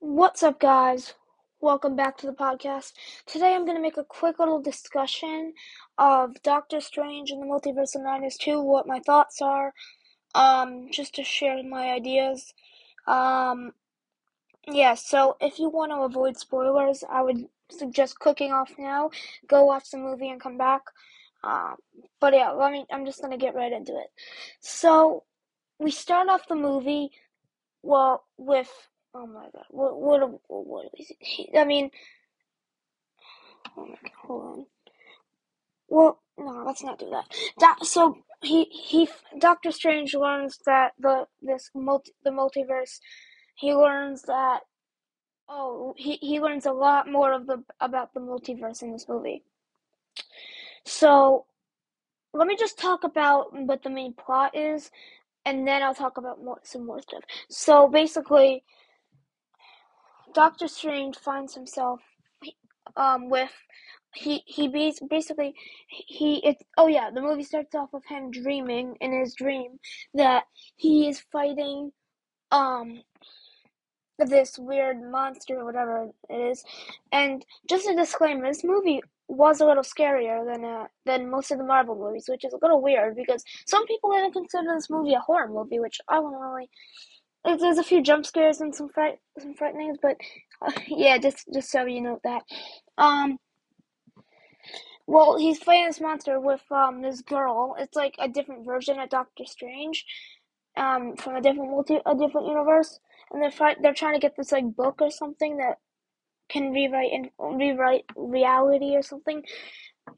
What's up, guys? Welcome back to the podcast. Today I'm going to make a quick little discussion of Doctor Strange and the Multiverse of Madness 2, what my thoughts are, um, just to share my ideas. Um, yeah, so if you want to avoid spoilers, I would suggest clicking off now, go watch the movie and come back. Um, but yeah, let me, I'm just going to get right into it. So, we start off the movie, well, with Oh my god. What what what is it? I mean Oh my god, hold on. Well, no, let's not do that. That so he he Doctor Strange learns that the this multi the multiverse he learns that oh he he learns a lot more of the about the multiverse in this movie. So let me just talk about what the main plot is and then I'll talk about more, some more stuff. So basically Doctor Strange finds himself um, with he he basically he it oh yeah the movie starts off with him dreaming in his dream that he is fighting um this weird monster whatever it is. And just a disclaimer this movie was a little scarier than uh, than most of the Marvel movies, which is a little weird because some people even consider this movie a horror movie, which I wouldn't really there's a few jump scares and some fright some frightenings, but uh, yeah, just just so you know that. Um. Well, he's fighting this monster with um this girl. It's like a different version of Doctor Strange, um, from a different multi a different universe, and they're fight they're trying to get this like book or something that can rewrite and rewrite reality or something,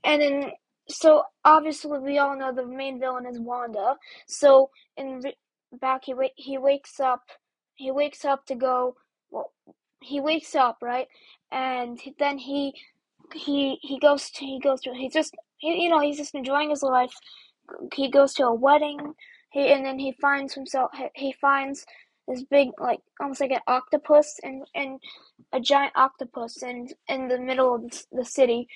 and then so obviously we all know the main villain is Wanda. So in re- back he wake he wakes up he wakes up to go well he wakes up right? And then he he he goes to he goes to he's just he, you know he's just enjoying his life. He goes to a wedding he and then he finds himself he finds this big like almost like an octopus and and a giant octopus in in the middle of the city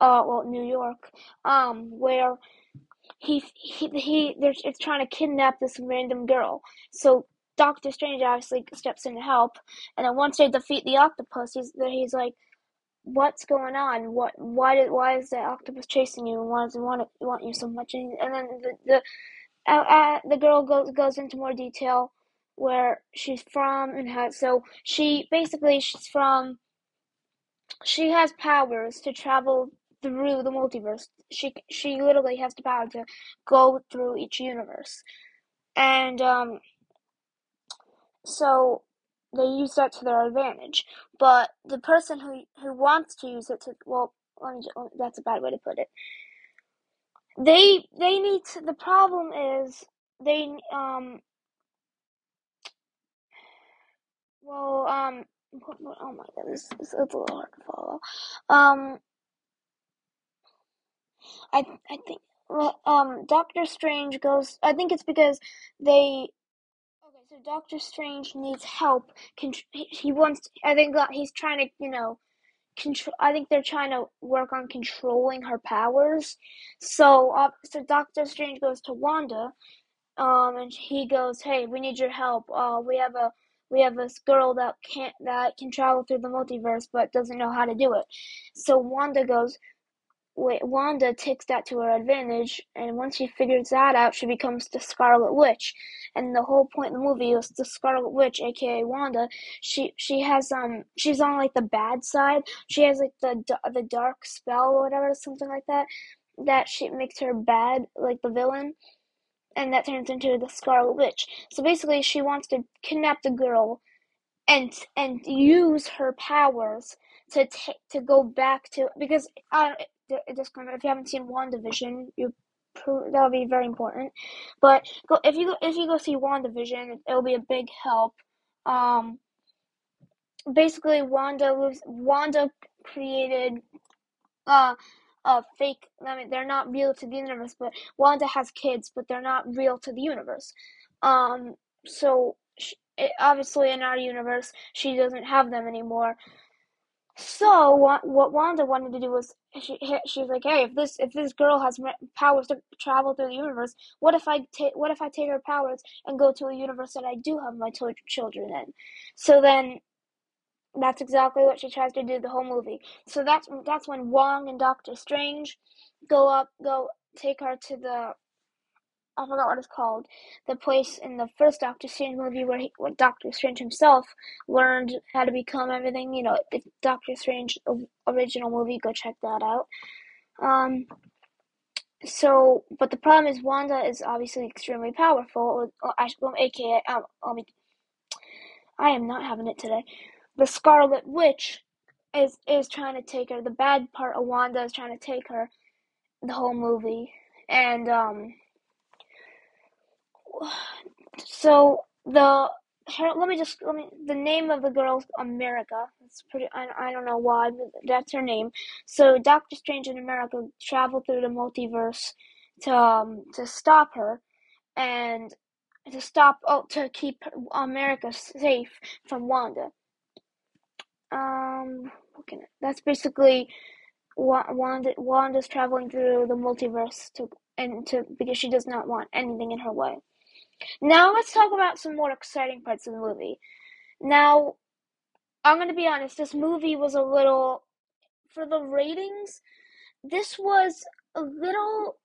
uh well New York um where he he he they're it's trying to kidnap this random girl. So Doctor Strange obviously steps in to help, and then once they defeat the octopus, he's he's like, "What's going on? What why did why is the octopus chasing you? And why does it want want you so much?" And, and then the the uh, uh, the girl goes goes into more detail where she's from and how so she basically she's from she has powers to travel through the multiverse. She she literally has the power to go through each universe, and um, so they use that to their advantage. But the person who who wants to use it to well, let me just, that's a bad way to put it. They they need to. The problem is they um. Well, um, oh my god, this, is a little hard to follow. Um, I I think um Doctor Strange goes. I think it's because they. Okay, so Doctor Strange needs help. he wants. I think he's trying to you know control. I think they're trying to work on controlling her powers. So uh, so Doctor Strange goes to Wanda, um, and he goes, "Hey, we need your help. Uh, we have a." We have this girl that can't that can travel through the multiverse but doesn't know how to do it. So Wanda goes, Wanda takes that to her advantage, and once she figures that out, she becomes the Scarlet Witch. And the whole point of the movie is the Scarlet Witch, aka Wanda. She she has um she's on like the bad side. She has like the the dark spell or whatever, something like that. That she makes her bad, like the villain, and that turns into the Scarlet Witch. So basically, she wants to kidnap the girl, and and use her powers to take to go back to because I disclaimer: if you haven't seen WandaVision, you that'll be very important. But go if you if you go see WandaVision, it'll be a big help. Um, basically, Wanda. Wanda created uh a fake. I mean, they're not real to the universe, but Wanda has kids, but they're not real to the universe. Um, so she, it, obviously in our universe, she doesn't have them anymore. So what what Wanda wanted to do was she she was like, hey, if this if this girl has powers to travel through the universe, what if I take what if I take her powers and go to a universe that I do have my children in? So then That's exactly what she tries to do the whole movie. So that's that's when Wong and Doctor Strange go up, go take her to the I forgot what it's called. The place in the first Doctor Strange movie where he, where Doctor Strange himself learned how to become everything. You know, the Doctor Strange original movie. Go check that out. Um. So, but the problem is Wanda is obviously extremely powerful, or, or well, aka, um, let me. I am not having it today. The Scarlet Witch is is trying to take her. The bad part of Wanda is trying to take her. The whole movie, and um so the her, let me just let me the name of the girl's America. It's pretty. I, I don't know why, but that's her name. So Doctor Strange in America travel through the multiverse to um, to stop her and to stop oh to keep America safe from Wanda. Um, that's basically Wanda. Wanda's traveling through the multiverse to and to because she does not want anything in her way. Now let's talk about some more exciting parts of the movie. Now, I'm to be honest, this movie was a little, for the ratings, this was a little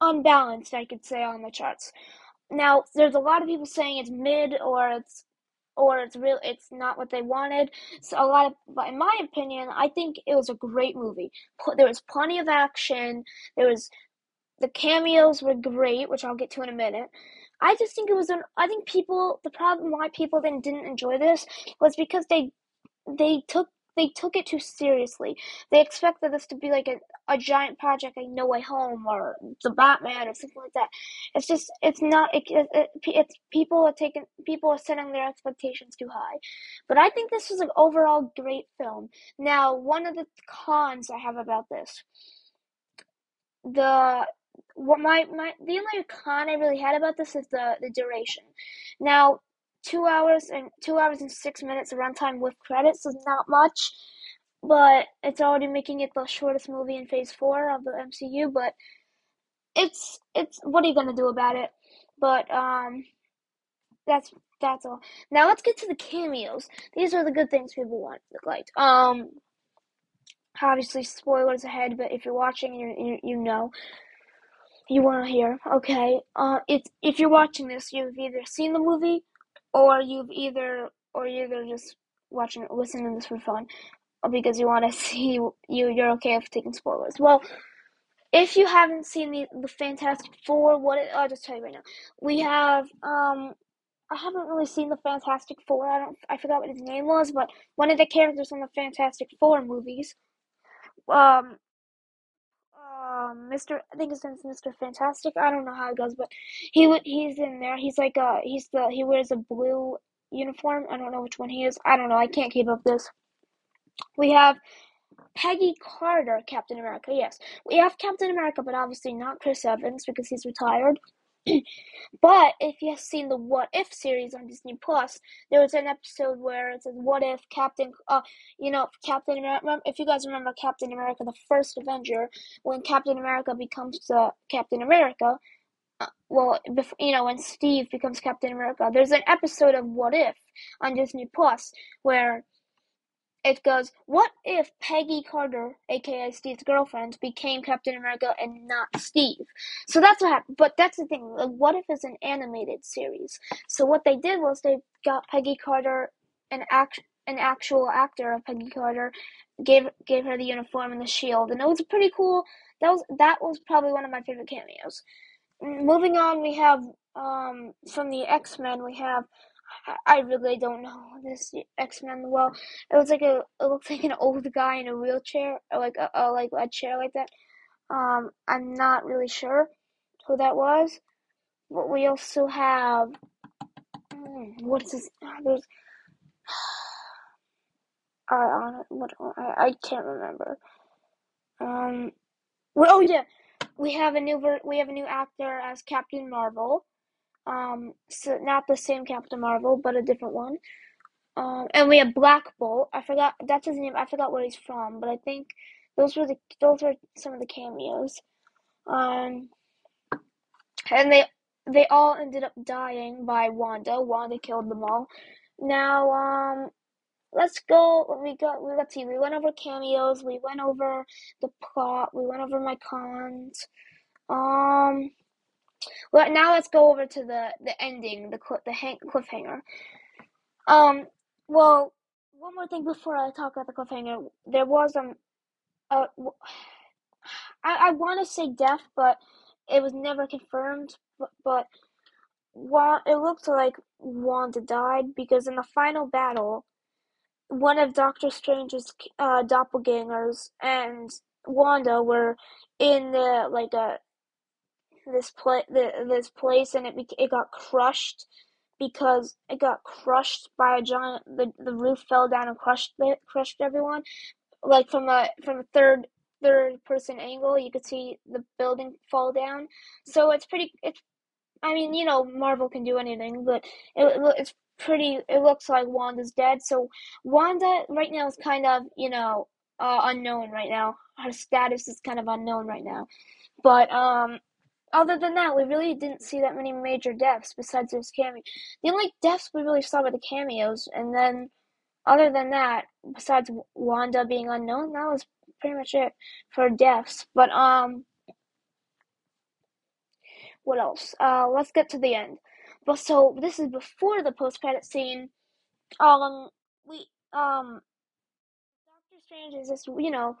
unbalanced, I could say, on the charts. Now, there's a lot of people saying it's mid or it's or it's real it's not what they wanted. So a lot of but in my opinion, I think it was a great movie. There was plenty of action. There was the cameos were great, which I'll get to in a minute. I just think it was an. I think people. The problem why people then didn't enjoy this was because they they took they took it too seriously. They expected this to be like a, a giant project like No Way Home or The Batman or something like that. It's just it's not. It, it, it it's people are taking people are setting their expectations too high. But I think this was an overall great film. Now, one of the cons I have about this, the what my, my the only con I really had about this is the the duration. Now, two hours and two hours and six minutes of runtime with credits is not much, but it's already making it the shortest movie in Phase Four of the MCU. But it's it's what are you gonna do about it? But um, that's that's all. Now let's get to the cameos. These are the good things people want liked. Um, obviously spoilers ahead, but if you're watching, you you, you know you want to hear. Okay. Uh, it's if you're watching this, you've either seen the movie, or you've either or you're either just watching, listening to this for fun, because you want to see you. You're okay with taking spoilers. Well, if you haven't seen the the Fantastic Four, what it, I'll just tell you right now, we have um. I haven't really seen the Fantastic Four. I don't. I forgot what his name was, but one of the characters from the Fantastic Four movies, um, um Mr. I think his name's Mr. Fantastic. I don't know how it goes, but he he's in there. He's like uh he's the he wears a blue uniform. I don't know which one he is. I don't know. I can't keep up this. We have Peggy Carter, Captain America. Yes, we have Captain America, but obviously not Chris Evans because he's retired. but if you've seen the What If series on Disney Plus, there was an episode where it says, "What if Captain, uh, you know, Captain America? If you guys remember Captain America, the first Avenger, when Captain America becomes the Captain America, uh, well, before, you know, when Steve becomes Captain America, there's an episode of What If on Disney Plus where it goes, What if Peggy Carter, aka Steve's girlfriend, became Captain America and not Steve? So that's what happened. But that's the thing. Like, what if it's an animated series? So what they did was they got Peggy Carter, an act, an actual actor of Peggy Carter, gave gave her the uniform and the shield, and it was pretty cool. That was that was probably one of my favorite cameos. Moving on, we have um from the X Men, we have I really don't know this X Men well. It was like a it looks like an old guy in a wheelchair, or like a, a like a chair like that. Um, I'm not really sure who that was, but we also have hmm, what's this? There's uh, what I, I can't remember. Um, well, oh yeah, we have a new ver- we have a new actor as Captain Marvel. Um, so not the same Captain Marvel, but a different one. Um, and we have Black Bolt. I forgot that's his name. I forgot where he's from, but I think those were the those were some of the cameos. Um, and they they all ended up dying by Wanda. Wanda killed them all. Now, um, let's go. We got. Let's see. We went over cameos. We went over the plot. We went over my cons. Um. Well, now let's go over to the the ending, the the hang- cliffhanger. Um. Well, one more thing before I talk about the cliffhanger. There was um. Uh, I I want to say death, but it was never confirmed. But, but it looked like Wanda died because in the final battle, one of Doctor Strange's uh, doppelgangers and Wanda were in the like a this place this place and it it got crushed because it got crushed by a giant the, the roof fell down and crushed it crushed everyone like from a from a third third person angle you could see the building fall down so it's pretty it's I mean, you know, Marvel can do anything, but it, it's pretty. It looks like Wanda's dead. So Wanda right now is kind of, you know, uh, unknown right now. Her status is kind of unknown right now. But um, other than that, we really didn't see that many major deaths besides those cameos. The only deaths we really saw were the cameos, and then other than that, besides Wanda being unknown, that was pretty much it for deaths. But um what else? Uh, let's get to the end. But so this is before the post credit scene. Um, we um, Doctor Strange is just you know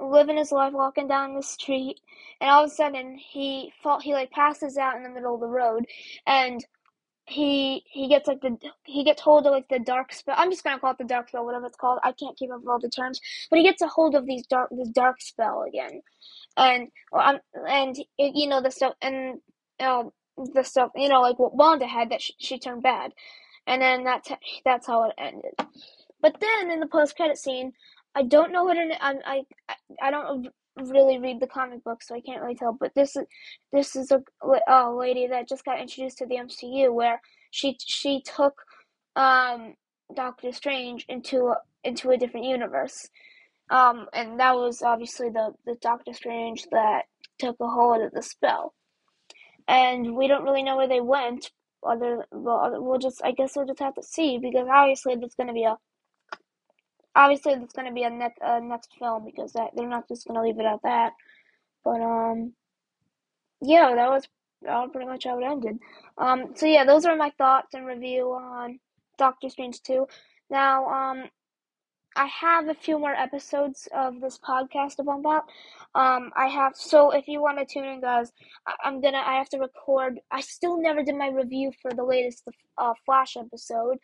living his life, walking down the street, and all of a sudden he fall he like passes out in the middle of the road, and he he gets like the he gets hold of like the dark spell. I'm just gonna call it the dark spell, whatever it's called. I can't keep up with all the terms, but he gets a hold of these dark this dark spell again, and um and it, you know the stuff and um the stuff you know like what Wanda had that she, she turned bad, and then that's that's how it ended. But then in the post credit scene, I don't know what it, I I I don't really read the comic book, so I can't really tell. But this is this is a, a lady that just got introduced to the MCU, where she she took um, Doctor Strange into a, into a different universe, um, and that was obviously the the Doctor Strange that took a hold of the spell, and we don't really know where they went. Other, well, we'll just I guess we'll just have to see because obviously there's going to be a obviously going to be a next next film because that they're not just going to leave it at that. But um, yeah, that was pretty much how it ended. Um, so yeah, those are my thoughts and review on Doctor Strange two. Now um, I have a few more episodes of this podcast to bump out. Um, I have so if you want to tune in, guys, I, am gonna I have to record. I still never did my review for the latest uh, Flash episode,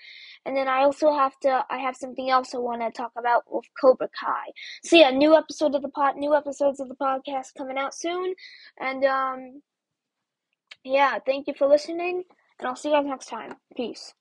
and then I also have to. I have something else I want to talk about with Cobra Kai. So yeah, new episode of the pod, new episodes of the podcast coming out soon, and um, yeah, thank you for listening, and I'll see you guys next time. Peace.